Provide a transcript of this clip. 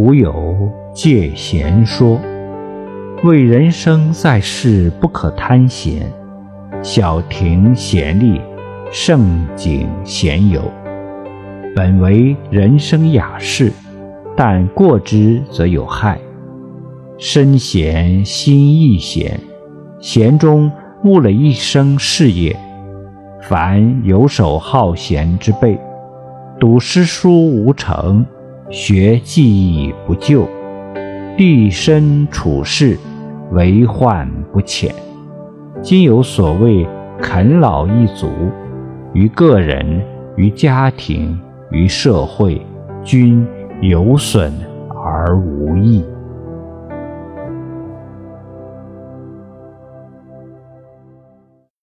古有戒闲说，为人生在世不可贪闲，小庭闲立，胜景闲游，本为人生雅事，但过之则有害。身闲心亦闲，闲中误了一生事业。凡游手好闲之辈，读诗书无成，学技艺不就，立身处世为患不浅。今有所谓啃老一族，于个人、于家庭、于社会，均有损而无益。